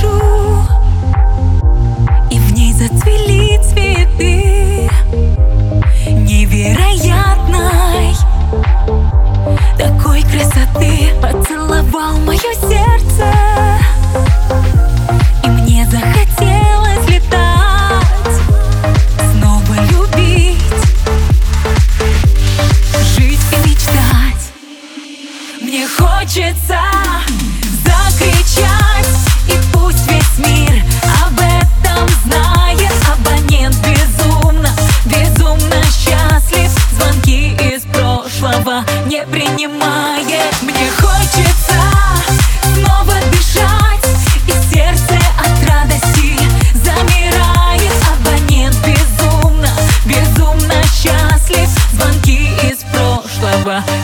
душу И в ней зацвели цветы Невероятной. Такой красоты Поцеловал мое сердце. И мне захотелось летать Снова любить Жить и мечтать. Мне хочется прошлого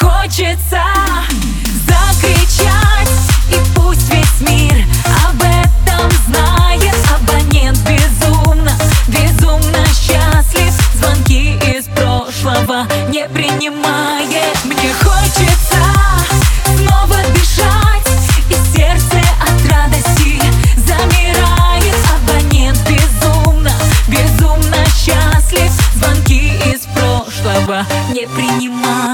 хочется закричать И пусть весь мир об этом знает. Абонент безумно, безумно счастлив. Звонки из прошлого не принимает. Мне хочется снова дышать И сердце от радости замирает. Абонент безумно, безумно счастлив. Звонки из прошлого не принимает